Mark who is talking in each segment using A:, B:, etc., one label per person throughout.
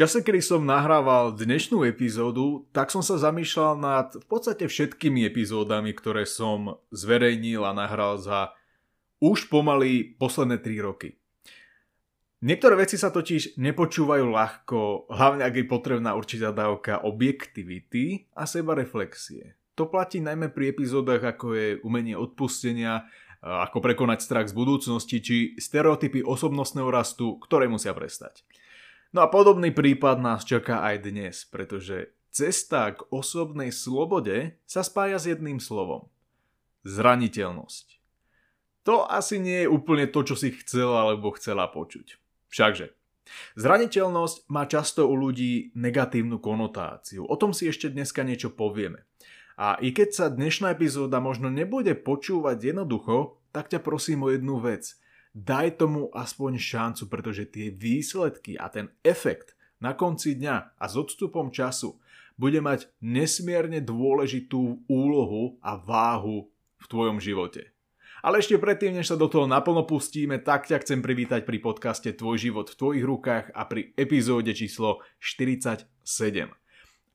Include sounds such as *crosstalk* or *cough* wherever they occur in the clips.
A: čase, kedy som nahrával dnešnú epizódu, tak som sa zamýšľal nad v podstate všetkými epizódami, ktoré som zverejnil a nahral za už pomaly posledné 3 roky. Niektoré veci sa totiž nepočúvajú ľahko, hlavne ak je potrebná určitá dávka objektivity a seba reflexie. To platí najmä pri epizódach ako je umenie odpustenia, ako prekonať strach z budúcnosti či stereotypy osobnostného rastu, ktoré musia prestať. No a podobný prípad nás čaká aj dnes, pretože cesta k osobnej slobode sa spája s jedným slovom. Zraniteľnosť. To asi nie je úplne to, čo si chcel alebo chcela počuť. Všakže. Zraniteľnosť má často u ľudí negatívnu konotáciu. O tom si ešte dneska niečo povieme. A i keď sa dnešná epizóda možno nebude počúvať jednoducho, tak ťa prosím o jednu vec. Daj tomu aspoň šancu, pretože tie výsledky a ten efekt na konci dňa a s odstupom času bude mať nesmierne dôležitú úlohu a váhu v tvojom živote. Ale ešte predtým, než sa do toho naplno pustíme, tak ťa chcem privítať pri podcaste Tvoj život v tvojich rukách a pri epizóde číslo 47.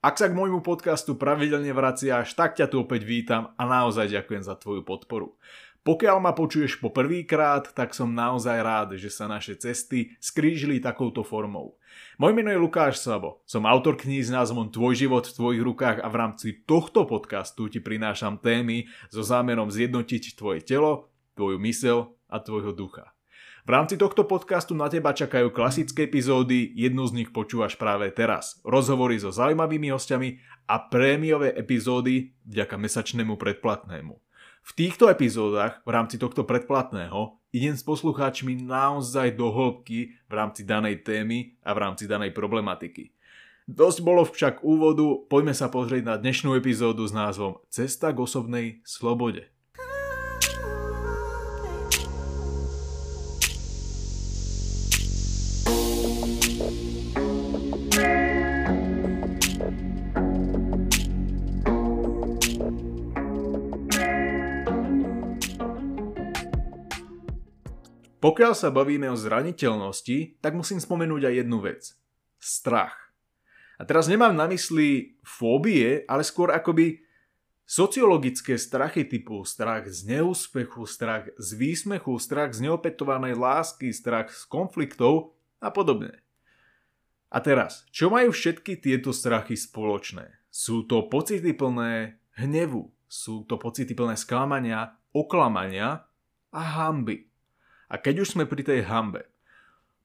A: Ak sa k môjmu podcastu pravidelne vraciaš, tak ťa tu opäť vítam a naozaj ďakujem za tvoju podporu. Pokiaľ ma počuješ po prvýkrát, tak som naozaj rád, že sa naše cesty skrížili takouto formou. Moje meno je Lukáš Sabo, som autor kníh s názvom Tvoj život v tvojich rukách a v rámci tohto podcastu ti prinášam témy so zámerom zjednotiť tvoje telo, tvoju mysel a tvojho ducha. V rámci tohto podcastu na teba čakajú klasické epizódy, jednu z nich počúvaš práve teraz. Rozhovory so zaujímavými hostiami a prémiové epizódy vďaka mesačnému predplatnému. V týchto epizódach v rámci tohto predplatného idem s poslucháčmi naozaj do hĺbky v rámci danej témy a v rámci danej problematiky. Dosť bolo však úvodu, poďme sa pozrieť na dnešnú epizódu s názvom Cesta k osobnej slobode. Pokiaľ sa bavíme o zraniteľnosti, tak musím spomenúť aj jednu vec. Strach. A teraz nemám na mysli fóbie, ale skôr akoby sociologické strachy typu strach z neúspechu, strach z výsmechu, strach z neopetovanej lásky, strach z konfliktov a podobne. A teraz, čo majú všetky tieto strachy spoločné? Sú to pocity plné hnevu, sú to pocity plné sklamania, oklamania a hamby. A keď už sme pri tej hambe.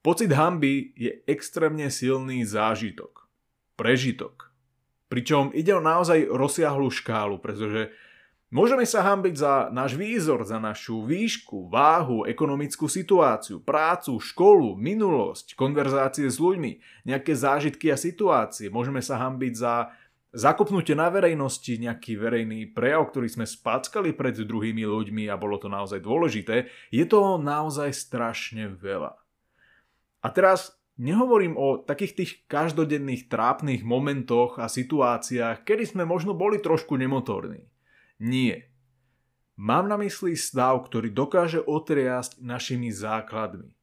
A: Pocit hamby je extrémne silný zážitok. Prežitok. Pričom ide o naozaj rozsiahlu škálu, pretože môžeme sa hambiť za náš výzor, za našu výšku, váhu, ekonomickú situáciu, prácu, školu, minulosť, konverzácie s ľuďmi, nejaké zážitky a situácie. Môžeme sa hambiť za zakopnutie na verejnosti, nejaký verejný prejav, ktorý sme spackali pred druhými ľuďmi a bolo to naozaj dôležité, je toho naozaj strašne veľa. A teraz nehovorím o takých tých každodenných trápnych momentoch a situáciách, kedy sme možno boli trošku nemotorní. Nie. Mám na mysli stav, ktorý dokáže otriasť našimi základmi.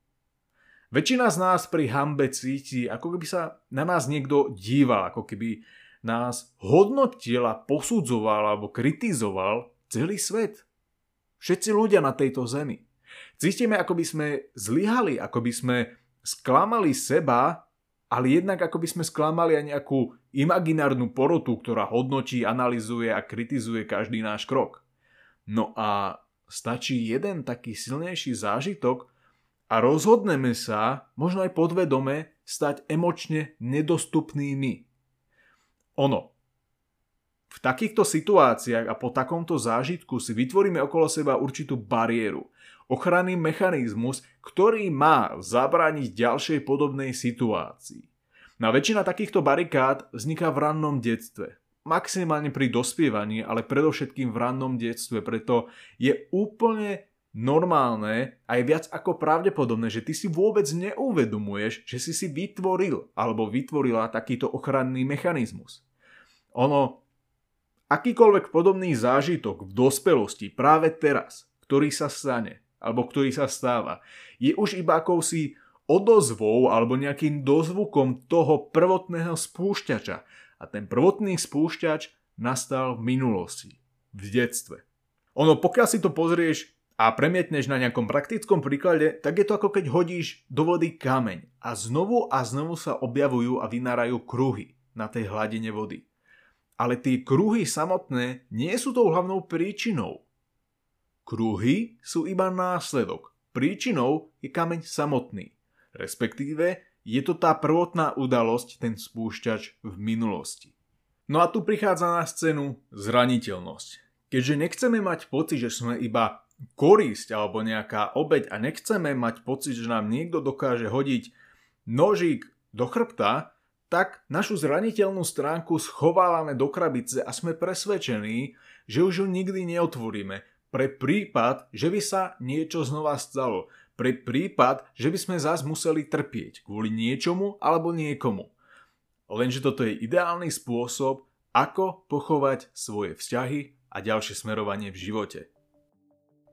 A: Väčšina z nás pri hambe cíti, ako keby sa na nás niekto díval, ako keby nás hodnotil a posudzoval alebo kritizoval celý svet. Všetci ľudia na tejto zemi. Cítime, ako by sme zlyhali, ako by sme sklamali seba, ale jednak ako by sme sklamali aj nejakú imaginárnu porotu, ktorá hodnotí, analizuje a kritizuje každý náš krok. No a stačí jeden taký silnejší zážitok a rozhodneme sa, možno aj podvedome, stať emočne nedostupnými ono. V takýchto situáciách a po takomto zážitku si vytvoríme okolo seba určitú bariéru, ochranný mechanizmus, ktorý má zabrániť ďalšej podobnej situácii. Na väčšina takýchto barikád vzniká v rannom detstve. Maximálne pri dospievaní, ale predovšetkým v rannom detstve, preto je úplne normálne aj viac ako pravdepodobné, že ty si vôbec neuvedomuješ, že si si vytvoril alebo vytvorila takýto ochranný mechanizmus. Ono, akýkoľvek podobný zážitok v dospelosti práve teraz, ktorý sa stane, alebo ktorý sa stáva, je už iba akousi odozvou alebo nejakým dozvukom toho prvotného spúšťača. A ten prvotný spúšťač nastal v minulosti, v detstve. Ono, pokiaľ si to pozrieš a premietneš na nejakom praktickom príklade, tak je to ako keď hodíš do vody kameň a znovu a znovu sa objavujú a vynárajú kruhy na tej hladine vody. Ale tie kruhy samotné nie sú tou hlavnou príčinou. Kruhy sú iba následok. Príčinou je kameň samotný. Respektíve je to tá prvotná udalosť, ten spúšťač v minulosti. No a tu prichádza na scénu zraniteľnosť. Keďže nechceme mať pocit, že sme iba korisť alebo nejaká obeď a nechceme mať pocit, že nám niekto dokáže hodiť nožík do chrbta, tak našu zraniteľnú stránku schovávame do krabice a sme presvedčení, že už ju nikdy neotvoríme, pre prípad, že by sa niečo znova stalo. Pre prípad, že by sme zás museli trpieť kvôli niečomu alebo niekomu. Lenže toto je ideálny spôsob, ako pochovať svoje vzťahy a ďalšie smerovanie v živote.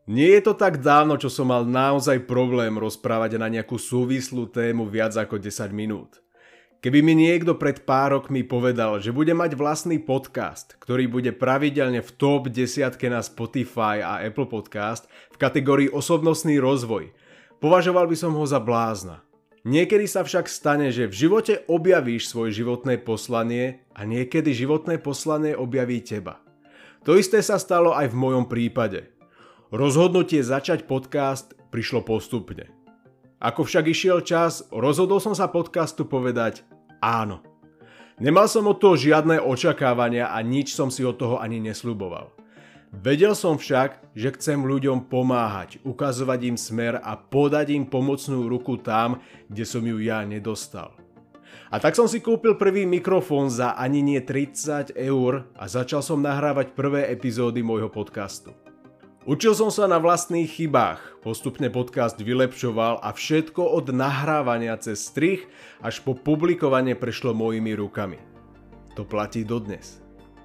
A: Nie je to tak dávno, čo som mal naozaj problém rozprávať na nejakú súvislú tému viac ako 10 minút. Keby mi niekto pred pár rokmi povedal, že bude mať vlastný podcast, ktorý bude pravidelne v top 10 na Spotify a Apple Podcast v kategórii osobnostný rozvoj, považoval by som ho za blázna. Niekedy sa však stane, že v živote objavíš svoje životné poslanie a niekedy životné poslanie objaví teba. To isté sa stalo aj v mojom prípade. Rozhodnutie začať podcast prišlo postupne. Ako však išiel čas, rozhodol som sa podcastu povedať áno. Nemal som od toho žiadne očakávania a nič som si od toho ani nesľuboval. Vedel som však, že chcem ľuďom pomáhať, ukazovať im smer a podať im pomocnú ruku tam, kde som ju ja nedostal. A tak som si kúpil prvý mikrofón za ani nie 30 eur a začal som nahrávať prvé epizódy môjho podcastu. Učil som sa na vlastných chybách, postupne podcast vylepšoval a všetko od nahrávania cez strich až po publikovanie prešlo mojimi rukami. To platí dodnes.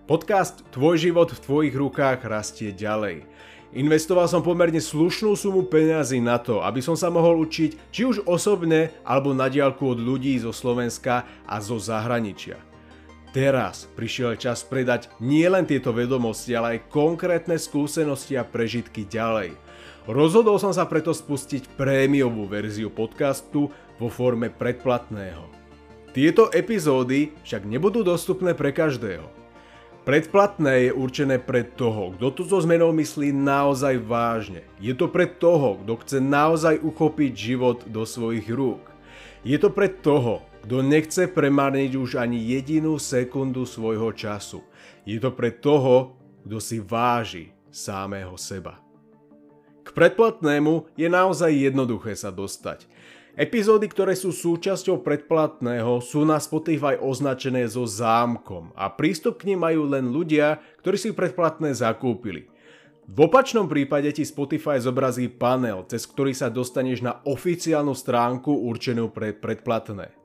A: Podcast Tvoj život v tvojich rukách rastie ďalej. Investoval som pomerne slušnú sumu peňazí na to, aby som sa mohol učiť či už osobne alebo na diálku od ľudí zo Slovenska a zo zahraničia. Teraz prišiel čas predať nielen tieto vedomosti, ale aj konkrétne skúsenosti a prežitky ďalej. Rozhodol som sa preto spustiť prémiovú verziu podcastu vo forme predplatného. Tieto epizódy však nebudú dostupné pre každého. Predplatné je určené pre toho, kto tu so zmenou myslí naozaj vážne. Je to pre toho, kto chce naozaj uchopiť život do svojich rúk. Je to pre toho, kto nechce premarniť už ani jedinú sekundu svojho času. Je to pre toho, kto si váži samého seba. K predplatnému je naozaj jednoduché sa dostať. Epizódy, ktoré sú súčasťou predplatného, sú na Spotify označené so zámkom a prístup k nim majú len ľudia, ktorí si predplatné zakúpili. V opačnom prípade ti Spotify zobrazí panel, cez ktorý sa dostaneš na oficiálnu stránku určenú pre predplatné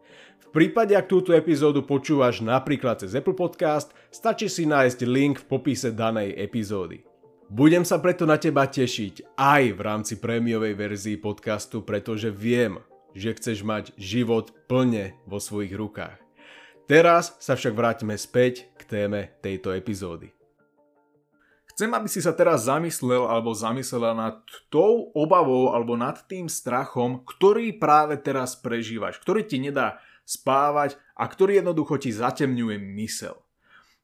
A: prípade, ak túto epizódu počúvaš napríklad cez Apple Podcast, stačí si nájsť link v popise danej epizódy. Budem sa preto na teba tešiť aj v rámci prémiovej verzii podcastu, pretože viem, že chceš mať život plne vo svojich rukách. Teraz sa však vráťme späť k téme tejto epizódy. Chcem, aby si sa teraz zamyslel alebo zamyslela nad tou obavou alebo nad tým strachom, ktorý práve teraz prežívaš, ktorý ti nedá spávať a ktorý jednoducho ti zatemňuje mysel.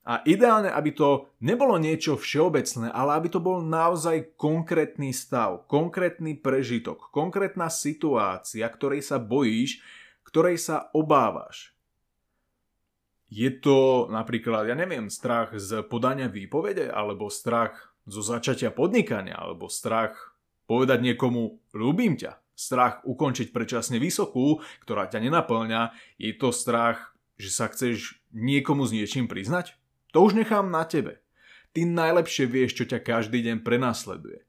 A: A ideálne, aby to nebolo niečo všeobecné, ale aby to bol naozaj konkrétny stav, konkrétny prežitok, konkrétna situácia, ktorej sa bojíš, ktorej sa obávaš. Je to napríklad, ja neviem, strach z podania výpovede, alebo strach zo začatia podnikania, alebo strach povedať niekomu, ľúbim ťa, strach ukončiť predčasne vysokú, ktorá ťa nenaplňa, je to strach, že sa chceš niekomu s niečím priznať? To už nechám na tebe. Ty najlepšie vieš, čo ťa každý deň prenasleduje.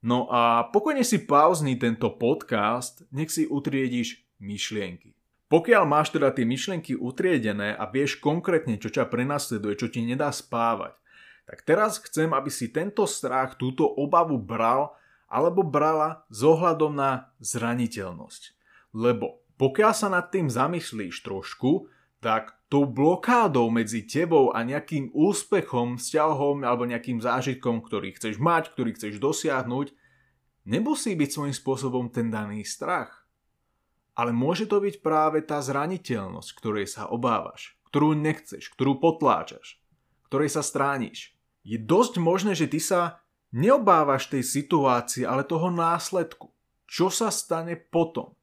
A: No a pokojne si pauzni tento podcast, nech si utriediš myšlienky. Pokiaľ máš teda tie myšlienky utriedené a vieš konkrétne, čo ťa prenasleduje, čo ti nedá spávať, tak teraz chcem, aby si tento strach, túto obavu bral alebo brala s ohľadom na zraniteľnosť. Lebo pokiaľ sa nad tým zamyslíš trošku, tak tou blokádou medzi tebou a nejakým úspechom, vzťahom alebo nejakým zážitkom, ktorý chceš mať, ktorý chceš dosiahnuť, nemusí byť svojím spôsobom ten daný strach. Ale môže to byť práve tá zraniteľnosť, ktorej sa obávaš, ktorú nechceš, ktorú potláčaš, ktorej sa strániš. Je dosť možné, že ty sa neobávaš tej situácie, ale toho následku. Čo sa stane potom?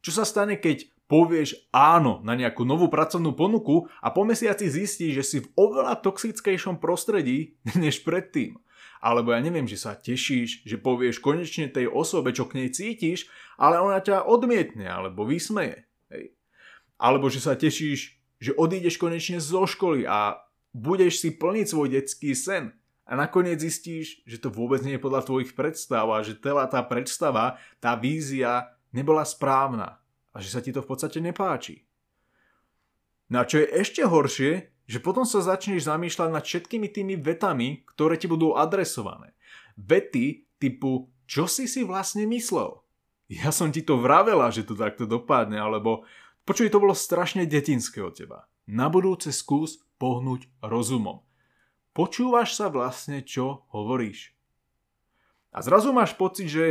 A: Čo sa stane, keď povieš áno na nejakú novú pracovnú ponuku a po mesiaci zistíš, že si v oveľa toxickejšom prostredí *laughs* než predtým. Alebo ja neviem, že sa tešíš, že povieš konečne tej osobe, čo k nej cítiš, ale ona ťa odmietne alebo vysmeje. Hej. Alebo že sa tešíš, že odídeš konečne zo školy a budeš si plniť svoj detský sen. A nakoniec zistíš, že to vôbec nie je podľa tvojich predstav a že celá tá predstava, tá vízia nebola správna a že sa ti to v podstate nepáči. No a čo je ešte horšie, že potom sa začneš zamýšľať nad všetkými tými vetami, ktoré ti budú adresované. Vety typu, čo si si vlastne myslel? Ja som ti to vravela, že to takto dopadne, alebo počuj, to bolo strašne detinské od teba. Na budúce skús pohnúť rozumom. Počúvaš sa vlastne, čo hovoríš. A zrazu máš pocit, že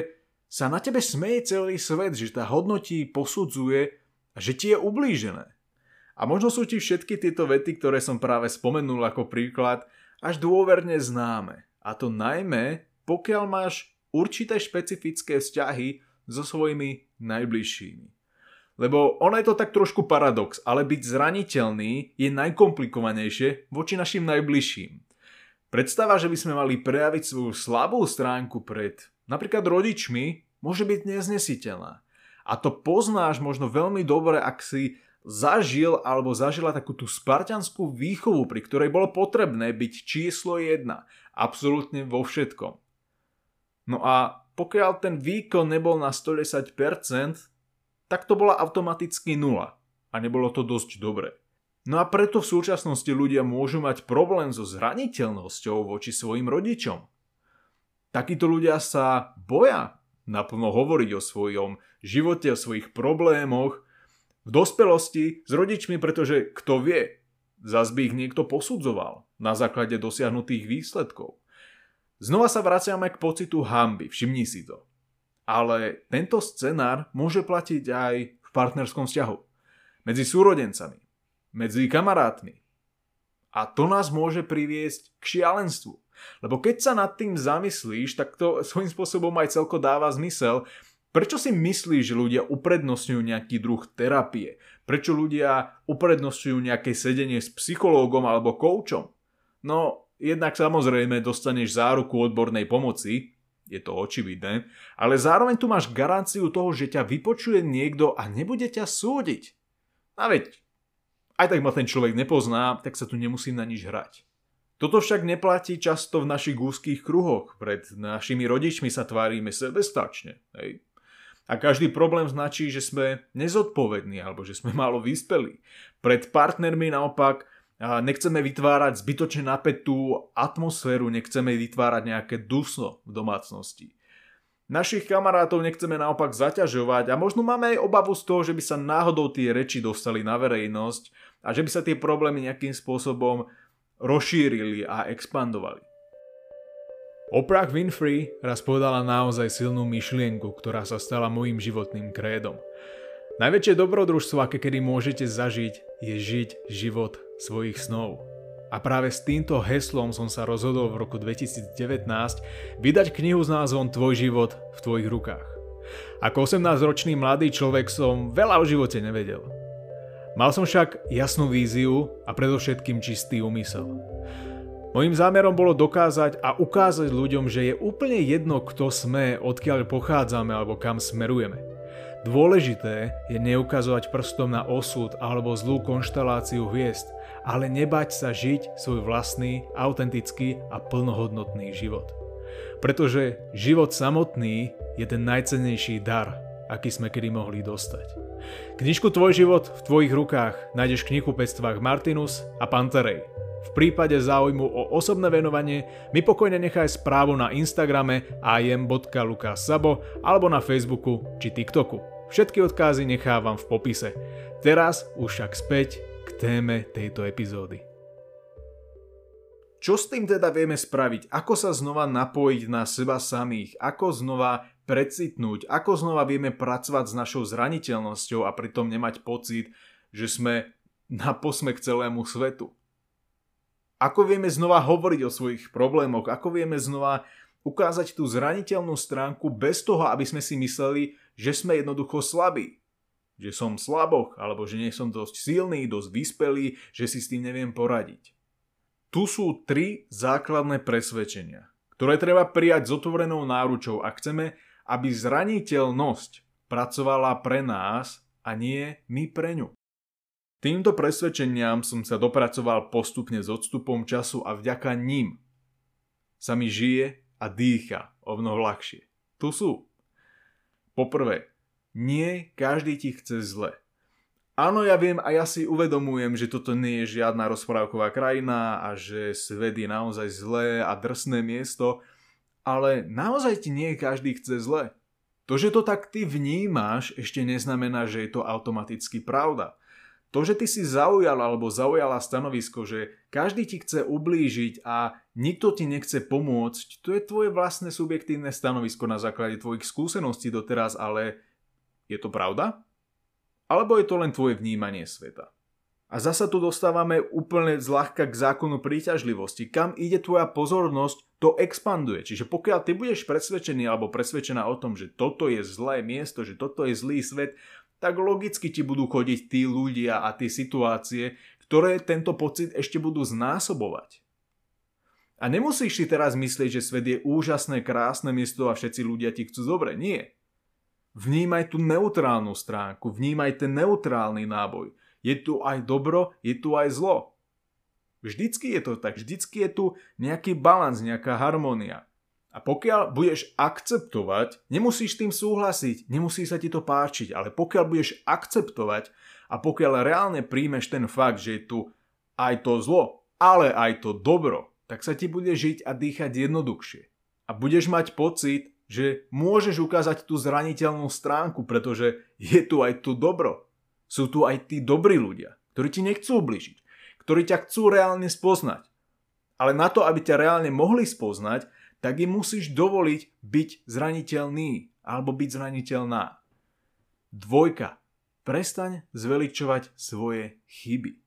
A: sa na tebe smeje celý svet, že tá hodnotí, posudzuje a že ti je ublížené. A možno sú ti všetky tieto vety, ktoré som práve spomenul ako príklad, až dôverne známe. A to najmä, pokiaľ máš určité špecifické vzťahy so svojimi najbližšími. Lebo ono je to tak trošku paradox, ale byť zraniteľný je najkomplikovanejšie voči našim najbližším. Predstava, že by sme mali prejaviť svoju slabú stránku pred napríklad rodičmi, môže byť neznesiteľná. A to poznáš možno veľmi dobre, ak si zažil alebo zažila takú tú spartianskú výchovu, pri ktorej bolo potrebné byť číslo 1. Absolútne vo všetkom. No a pokiaľ ten výkon nebol na 110%, tak to bola automaticky nula. A nebolo to dosť dobre. No a preto v súčasnosti ľudia môžu mať problém so zraniteľnosťou voči svojim rodičom. Takíto ľudia sa boja naplno hovoriť o svojom živote, o svojich problémoch v dospelosti s rodičmi, pretože kto vie, zas by ich niekto posudzoval na základe dosiahnutých výsledkov. Znova sa vraciame k pocitu hamby, všimni si to. Ale tento scenár môže platiť aj v partnerskom vzťahu. Medzi súrodencami, medzi kamarátmi. A to nás môže priviesť k šialenstvu. Lebo keď sa nad tým zamyslíš, tak to svojím spôsobom aj celko dáva zmysel. Prečo si myslíš, že ľudia uprednostňujú nejaký druh terapie? Prečo ľudia uprednostňujú nejaké sedenie s psychológom alebo koučom? No, jednak samozrejme dostaneš záruku odbornej pomoci, je to očividné, ale zároveň tu máš garanciu toho, že ťa vypočuje niekto a nebude ťa súdiť. A veď, aj tak ma ten človek nepozná, tak sa tu nemusím na nič hrať. Toto však neplatí často v našich úzkých kruhoch. Pred našimi rodičmi sa tvárime sebestačne. Hej. A každý problém značí, že sme nezodpovední alebo že sme málo vyspeli. Pred partnermi naopak nechceme vytvárať zbytočne napätú atmosféru, nechceme vytvárať nejaké dusno v domácnosti. Našich kamarátov nechceme naopak zaťažovať a možno máme aj obavu z toho, že by sa náhodou tie reči dostali na verejnosť a že by sa tie problémy nejakým spôsobom rozšírili a expandovali. Oprah Winfrey raz povedala naozaj silnú myšlienku, ktorá sa stala môjim životným krédom. Najväčšie dobrodružstvo, aké kedy môžete zažiť, je žiť život svojich snov. A práve s týmto heslom som sa rozhodol v roku 2019 vydať knihu s názvom Tvoj život v tvojich rukách. Ako 18-ročný mladý človek som veľa o živote nevedel. Mal som však jasnú víziu a predovšetkým čistý úmysel. Mojím zámerom bolo dokázať a ukázať ľuďom, že je úplne jedno, kto sme, odkiaľ pochádzame alebo kam smerujeme. Dôležité je neukazovať prstom na osud alebo zlú konšteláciu hviezd, ale nebať sa žiť svoj vlastný, autentický a plnohodnotný život. Pretože život samotný je ten najcennejší dar, aký sme kedy mohli dostať. Knižku Tvoj život v tvojich rukách nájdeš v knihkupectvách Martinus a Panterej. V prípade záujmu o osobné venovanie mi pokojne nechaj správu na Instagrame am.lukasabo alebo na Facebooku či TikToku. Všetky odkázy nechávam v popise. Teraz už však späť téme tejto epizódy. Čo s tým teda vieme spraviť? Ako sa znova napojiť na seba samých? Ako znova precitnúť? Ako znova vieme pracovať s našou zraniteľnosťou a pritom nemať pocit, že sme na posmek celému svetu? Ako vieme znova hovoriť o svojich problémoch? Ako vieme znova ukázať tú zraniteľnú stránku bez toho, aby sme si mysleli, že sme jednoducho slabí? Že som slaboch, alebo že nie som dosť silný, dosť vyspelý, že si s tým neviem poradiť. Tu sú tri základné presvedčenia, ktoré treba prijať s otvorenou náručou a chceme, aby zraniteľnosť pracovala pre nás a nie my pre ňu. Týmto presvedčeniam som sa dopracoval postupne s odstupom času a vďaka ním sa mi žije a dýcha o mnoho ľahšie. Tu sú. Poprvé, nie každý ti chce zle. Áno, ja viem a ja si uvedomujem, že toto nie je žiadna rozprávková krajina a že svet je naozaj zlé a drsné miesto, ale naozaj ti nie každý chce zle. To, že to tak ty vnímáš, ešte neznamená, že je to automaticky pravda. To, že ty si zaujal alebo zaujala stanovisko, že každý ti chce ublížiť a nikto ti nechce pomôcť, to je tvoje vlastné subjektívne stanovisko na základe tvojich skúseností doteraz, ale je to pravda? Alebo je to len tvoje vnímanie sveta? A zasa tu dostávame úplne zľahka k zákonu príťažlivosti. Kam ide tvoja pozornosť, to expanduje. Čiže pokiaľ ty budeš presvedčený alebo presvedčená o tom, že toto je zlé miesto, že toto je zlý svet, tak logicky ti budú chodiť tí ľudia a tie situácie, ktoré tento pocit ešte budú znásobovať. A nemusíš si teraz myslieť, že svet je úžasné, krásne miesto a všetci ľudia ti chcú dobre. Nie. Vnímaj tú neutrálnu stránku, vnímaj ten neutrálny náboj. Je tu aj dobro, je tu aj zlo. Vždycky je to tak, vždycky je tu nejaký balans, nejaká harmónia. A pokiaľ budeš akceptovať, nemusíš tým súhlasiť, nemusí sa ti to páčiť, ale pokiaľ budeš akceptovať a pokiaľ reálne príjmeš ten fakt, že je tu aj to zlo, ale aj to dobro, tak sa ti bude žiť a dýchať jednoduchšie. A budeš mať pocit, že môžeš ukázať tú zraniteľnú stránku, pretože je tu aj tu dobro. Sú tu aj tí dobrí ľudia, ktorí ti nechcú ubližiť, ktorí ťa chcú reálne spoznať. Ale na to, aby ťa reálne mohli spoznať, tak im musíš dovoliť byť zraniteľný alebo byť zraniteľná. Dvojka. Prestaň zveličovať svoje chyby.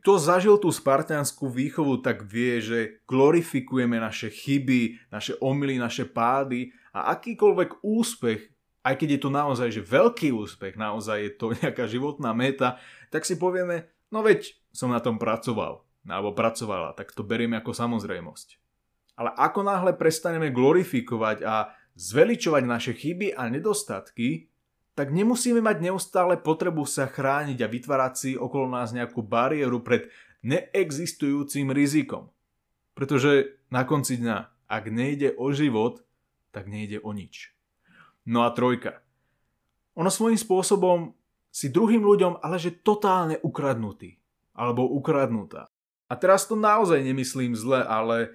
A: Kto zažil tú spartianskú výchovu, tak vie, že glorifikujeme naše chyby, naše omily, naše pády a akýkoľvek úspech, aj keď je to naozaj že veľký úspech, naozaj je to *laughs* nejaká životná meta, tak si povieme, no veď som na tom pracoval, alebo pracovala, tak to berieme ako samozrejmosť. Ale ako náhle prestaneme glorifikovať a zveličovať naše chyby a nedostatky, tak nemusíme mať neustále potrebu sa chrániť a vytvárať si okolo nás nejakú bariéru pred neexistujúcim rizikom. Pretože na konci dňa, ak nejde o život, tak nejde o nič. No a trojka. Ono svojím spôsobom si druhým ľuďom ale že totálne ukradnutý. Alebo ukradnutá. A teraz to naozaj nemyslím zle, ale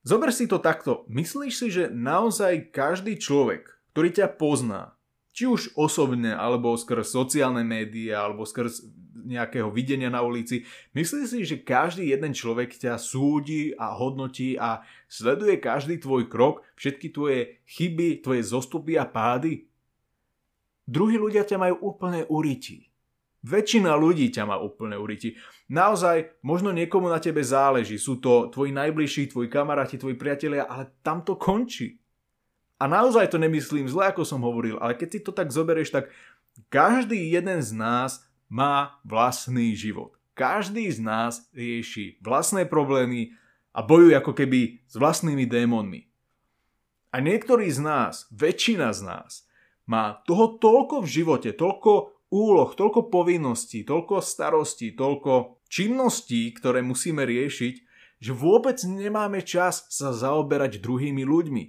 A: zober si to takto. Myslíš si, že naozaj každý človek, ktorý ťa pozná, či už osobne, alebo skrz sociálne médiá, alebo skrz nejakého videnia na ulici. Myslíš si, že každý jeden človek ťa súdi a hodnotí a sleduje každý tvoj krok, všetky tvoje chyby, tvoje zostupy a pády? Druhí ľudia ťa majú úplne uriti. Väčšina ľudí ťa má úplne uriti. Naozaj, možno niekomu na tebe záleží. Sú to tvoji najbližší, tvoji kamaráti, tvoji priatelia, ale tam to končí. A naozaj to nemyslím zle, ako som hovoril, ale keď si to tak zoberieš, tak každý jeden z nás má vlastný život. Každý z nás rieši vlastné problémy a bojuje ako keby s vlastnými démonmi. A niektorí z nás, väčšina z nás, má toho toľko v živote, toľko úloh, toľko povinností, toľko starostí, toľko činností, ktoré musíme riešiť, že vôbec nemáme čas sa zaoberať druhými ľuďmi.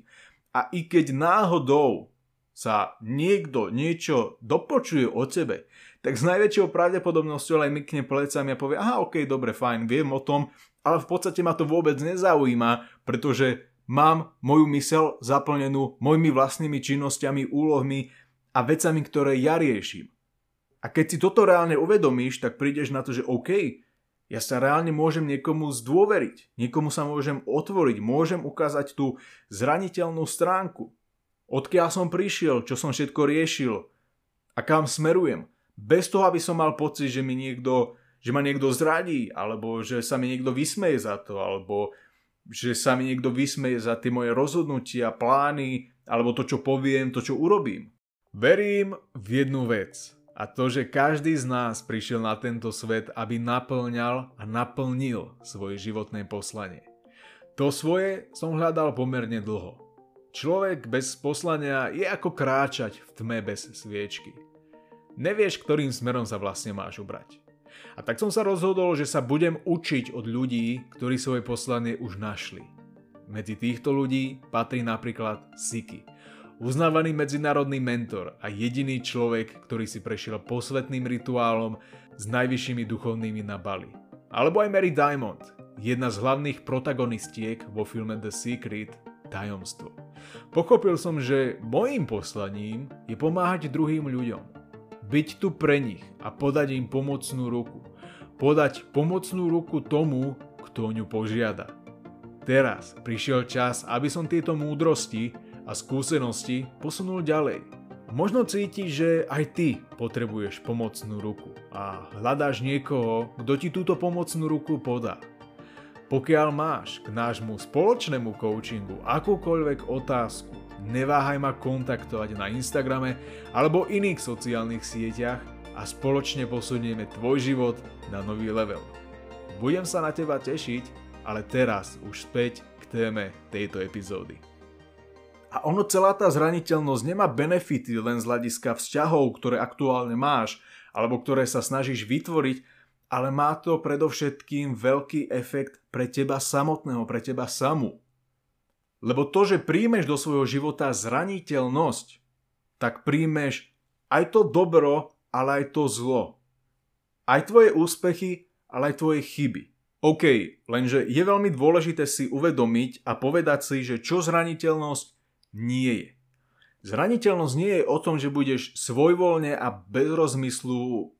A: A i keď náhodou sa niekto niečo dopočuje o tebe, tak s najväčšou pravdepodobnosťou aj mykne plecami a povie, aha, ok, dobre, fajn, viem o tom, ale v podstate ma to vôbec nezaujíma, pretože mám moju mysel zaplnenú mojimi vlastnými činnosťami, úlohmi a vecami, ktoré ja riešim. A keď si toto reálne uvedomíš, tak prídeš na to, že OK, ja sa reálne môžem niekomu zdôveriť, niekomu sa môžem otvoriť, môžem ukázať tú zraniteľnú stránku. Odkiaľ som prišiel, čo som všetko riešil a kam smerujem. Bez toho, aby som mal pocit, že mi niekto, že ma niekto zradí, alebo že sa mi niekto vysmeje za to, alebo že sa mi niekto vysmeje za tie moje rozhodnutia, plány, alebo to, čo poviem, to, čo urobím. Verím v jednu vec. A to, že každý z nás prišiel na tento svet, aby naplňal a naplnil svoje životné poslanie. To svoje som hľadal pomerne dlho. Človek bez poslania je ako kráčať v tme bez sviečky. Nevieš, ktorým smerom sa vlastne máš ubrať. A tak som sa rozhodol, že sa budem učiť od ľudí, ktorí svoje poslanie už našli. Medzi týchto ľudí patrí napríklad Siki, uznávaný medzinárodný mentor a jediný človek, ktorý si prešiel posvetným rituálom s najvyššími duchovnými na Bali. Alebo aj Mary Diamond, jedna z hlavných protagonistiek vo filme The Secret, Tajomstvo. Pochopil som, že mojím poslaním je pomáhať druhým ľuďom byť tu pre nich a podať im pomocnú ruku. Podať pomocnú ruku tomu, kto ňu požiada. Teraz prišiel čas, aby som tieto múdrosti a skúsenosti posunul ďalej. Možno cítiš, že aj ty potrebuješ pomocnú ruku a hľadáš niekoho, kto ti túto pomocnú ruku podá. Pokiaľ máš k nášmu spoločnému coachingu akúkoľvek otázku, neváhaj ma kontaktovať na Instagrame alebo iných sociálnych sieťach a spoločne posunieme tvoj život na nový level. Budem sa na teba tešiť, ale teraz už späť k téme tejto epizódy. A ono celá tá zraniteľnosť nemá benefity len z hľadiska vzťahov, ktoré aktuálne máš, alebo ktoré sa snažíš vytvoriť, ale má to predovšetkým veľký efekt pre teba samotného, pre teba samú. Lebo to, že príjmeš do svojho života zraniteľnosť, tak príjmeš aj to dobro, ale aj to zlo. Aj tvoje úspechy, ale aj tvoje chyby. OK, lenže je veľmi dôležité si uvedomiť a povedať si, že čo zraniteľnosť nie je. Zraniteľnosť nie je o tom, že budeš svojvoľne a bez rozmyslu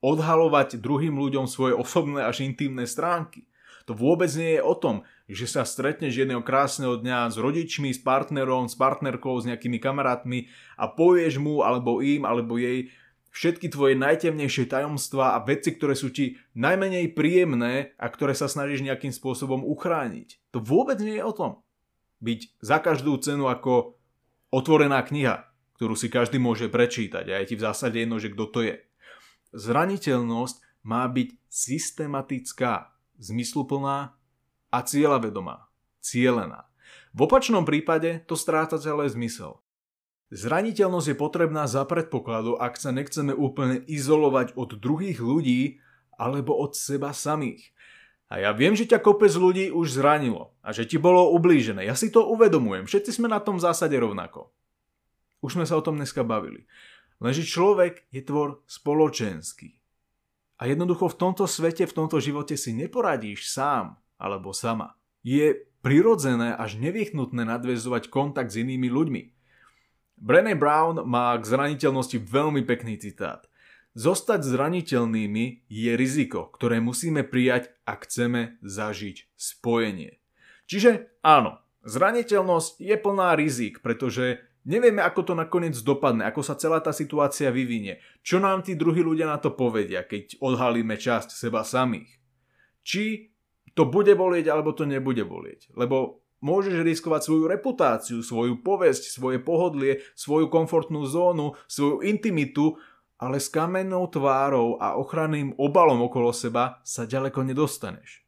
A: odhalovať druhým ľuďom svoje osobné až intimné stránky. To vôbec nie je o tom, že sa stretneš jedného krásneho dňa s rodičmi, s partnerom, s partnerkou, s nejakými kamarátmi a povieš mu alebo im alebo jej všetky tvoje najtemnejšie tajomstvá a veci, ktoré sú ti najmenej príjemné a ktoré sa snažíš nejakým spôsobom uchrániť. To vôbec nie je o tom. Byť za každú cenu ako otvorená kniha, ktorú si každý môže prečítať a je ti v zásade jedno, že kto to je. Zraniteľnosť má byť systematická zmysluplná a cieľavedomá, cielená. V opačnom prípade to stráca celé zmysel. Zraniteľnosť je potrebná za predpokladu, ak sa nechceme úplne izolovať od druhých ľudí alebo od seba samých. A ja viem, že ťa kopec ľudí už zranilo a že ti bolo ublížené. Ja si to uvedomujem. Všetci sme na tom v zásade rovnako. Už sme sa o tom dneska bavili. Lenže človek je tvor spoločenský. A jednoducho v tomto svete, v tomto živote si neporadíš sám alebo sama. Je prirodzené až nevyhnutné nadvezovať kontakt s inými ľuďmi. Brené Brown má k zraniteľnosti veľmi pekný citát. Zostať zraniteľnými je riziko, ktoré musíme prijať, ak chceme zažiť spojenie. Čiže áno, zraniteľnosť je plná rizik, pretože Nevieme, ako to nakoniec dopadne, ako sa celá tá situácia vyvinie. Čo nám tí druhí ľudia na to povedia, keď odhalíme časť seba samých. Či to bude bolieť, alebo to nebude bolieť. Lebo môžeš riskovať svoju reputáciu, svoju povesť, svoje pohodlie, svoju komfortnú zónu, svoju intimitu, ale s kamennou tvárou a ochranným obalom okolo seba sa ďaleko nedostaneš.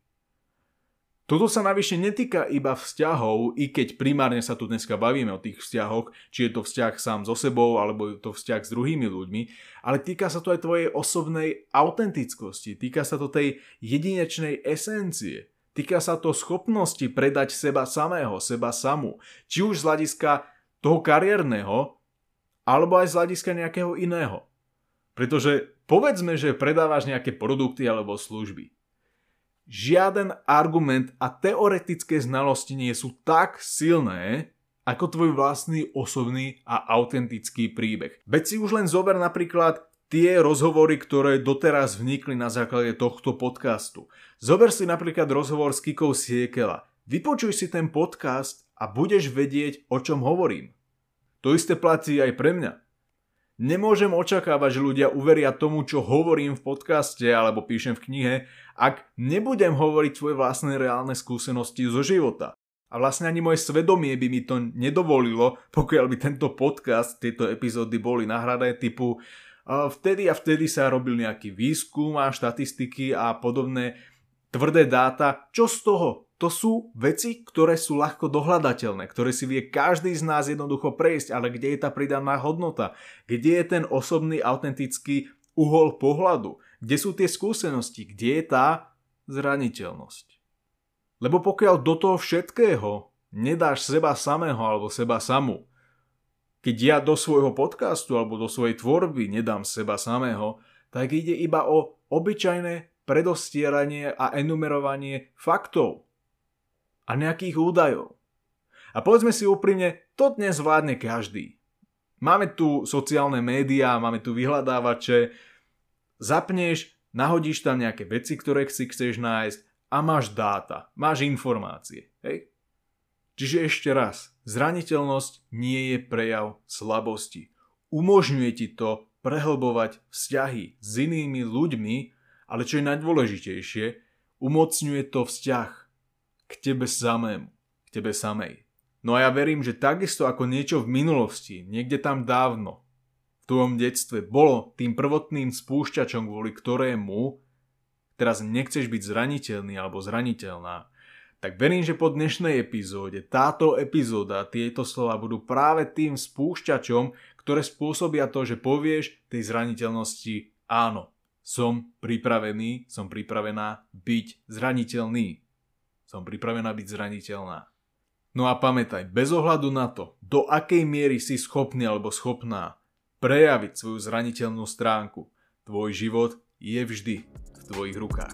A: Toto sa navyše netýka iba vzťahov, i keď primárne sa tu dneska bavíme o tých vzťahoch, či je to vzťah sám so sebou, alebo je to vzťah s druhými ľuďmi, ale týka sa to aj tvojej osobnej autentickosti, týka sa to tej jedinečnej esencie, týka sa to schopnosti predať seba samého, seba samú, či už z hľadiska toho kariérneho, alebo aj z hľadiska nejakého iného. Pretože povedzme, že predávaš nejaké produkty alebo služby žiaden argument a teoretické znalosti nie sú tak silné, ako tvoj vlastný osobný a autentický príbeh. Veď si už len zober napríklad tie rozhovory, ktoré doteraz vnikli na základe tohto podcastu. Zober si napríklad rozhovor s Kikou Siekela. Vypočuj si ten podcast a budeš vedieť, o čom hovorím. To isté platí aj pre mňa. Nemôžem očakávať, že ľudia uveria tomu, čo hovorím v podcaste alebo píšem v knihe, ak nebudem hovoriť svoje vlastné reálne skúsenosti zo života. A vlastne ani moje svedomie by mi to nedovolilo, pokiaľ by tento podcast, tieto epizódy boli nahrané typu vtedy a vtedy sa robil nejaký výskum a štatistiky a podobné tvrdé dáta. Čo z toho? To sú veci, ktoré sú ľahko dohľadateľné, ktoré si vie každý z nás jednoducho prejsť, ale kde je tá pridaná hodnota? Kde je ten osobný, autentický uhol pohľadu? Kde sú tie skúsenosti? Kde je tá zraniteľnosť? Lebo pokiaľ do toho všetkého nedáš seba samého alebo seba samú, keď ja do svojho podcastu alebo do svojej tvorby nedám seba samého, tak ide iba o obyčajné predostieranie a enumerovanie faktov a nejakých údajov. A povedzme si úprimne, to dnes vládne každý. Máme tu sociálne médiá, máme tu vyhľadávače, zapneš, nahodíš tam nejaké veci, ktoré si chceš nájsť a máš dáta, máš informácie. Hej? Čiže ešte raz, zraniteľnosť nie je prejav slabosti. Umožňuje ti to prehlbovať vzťahy s inými ľuďmi, ale čo je najdôležitejšie, umocňuje to vzťah k tebe samému, k tebe samej. No a ja verím, že takisto ako niečo v minulosti, niekde tam dávno, v tvojom detstve bolo tým prvotným spúšťačom, kvôli ktorému teraz nechceš byť zraniteľný alebo zraniteľná, tak verím, že po dnešnej epizóde táto epizóda, tieto slova budú práve tým spúšťačom, ktoré spôsobia to, že povieš tej zraniteľnosti áno, som pripravený, som pripravená byť zraniteľný. Som pripravená byť zraniteľná. No a pamätaj, bez ohľadu na to, do akej miery si schopný alebo schopná prejaviť svoju zraniteľnú stránku, tvoj život je vždy v tvojich rukách.